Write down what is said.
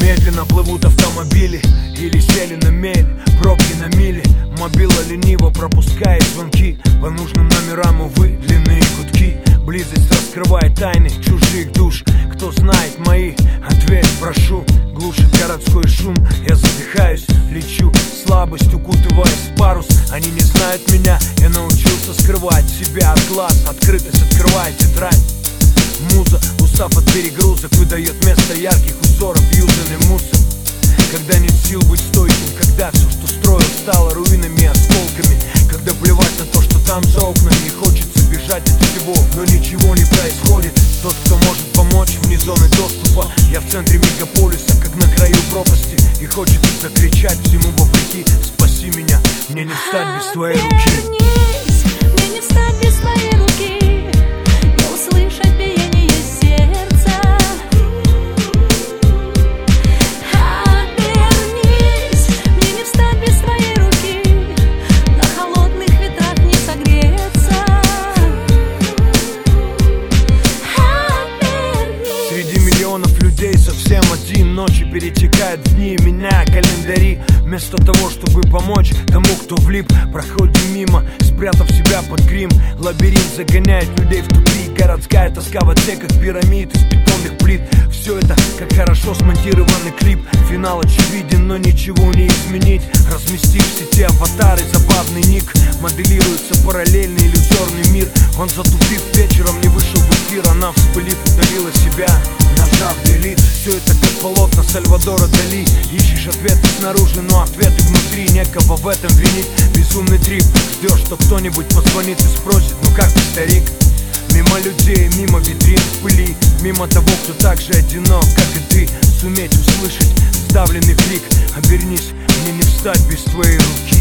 Медленно плывут автомобили Или сели на мель Пробки на мили. Мобила лениво пропускает звонки По нужным номерам, увы, длинные гудки. Близость раскрывает тайны чужих душ. Кто знает мои, ответ прошу скрывать себя от глаз Открытость открывает тетрадь. Муза, устав от перегрузок Выдает место ярких узоров Юзанный мусор. Когда нет сил быть стойким Когда все, что строил, стало руинами и осколками. Когда плевать на то, что там за окнами Хочется бежать от всего, но ничего не происходит. Тот, кто может помочь вне зоны доступа. Я в центре мегаполиса, как на краю пропасти И хочется закричать всему вопреки. Спаси меня, мне не встать без твоей руки один Ночи перетекают в дни, меняя календари Вместо того, чтобы помочь тому, кто влип Проходим мимо, спрятав себя под грим. Лабиринт загоняет людей в тупик. Городская тоска в отсеках пирамид из бетонных плит Все это как хорошо смонтированный клип. Финал очевиден, но ничего не изменить. Разместив в сети аватары, забавный ник. Моделируется параллельный иллюзорный мир. Он затупив вечером, не вышел в эфир. Она вспылив, удалила себя. Нажав делит, все это как полотна Сальвадора Дали. Ищешь ответы снаружи, но ответы внутри. Некого в этом винить, безумный трип. Ждешь, что кто-нибудь позвонит и спросит Ну как ты, старик? Мимо людей, мимо витрин в пыли Мимо того, кто так же одинок, как и ты. Суметь услышать сдавленный крик. Обернись, мне не встать без твоей руки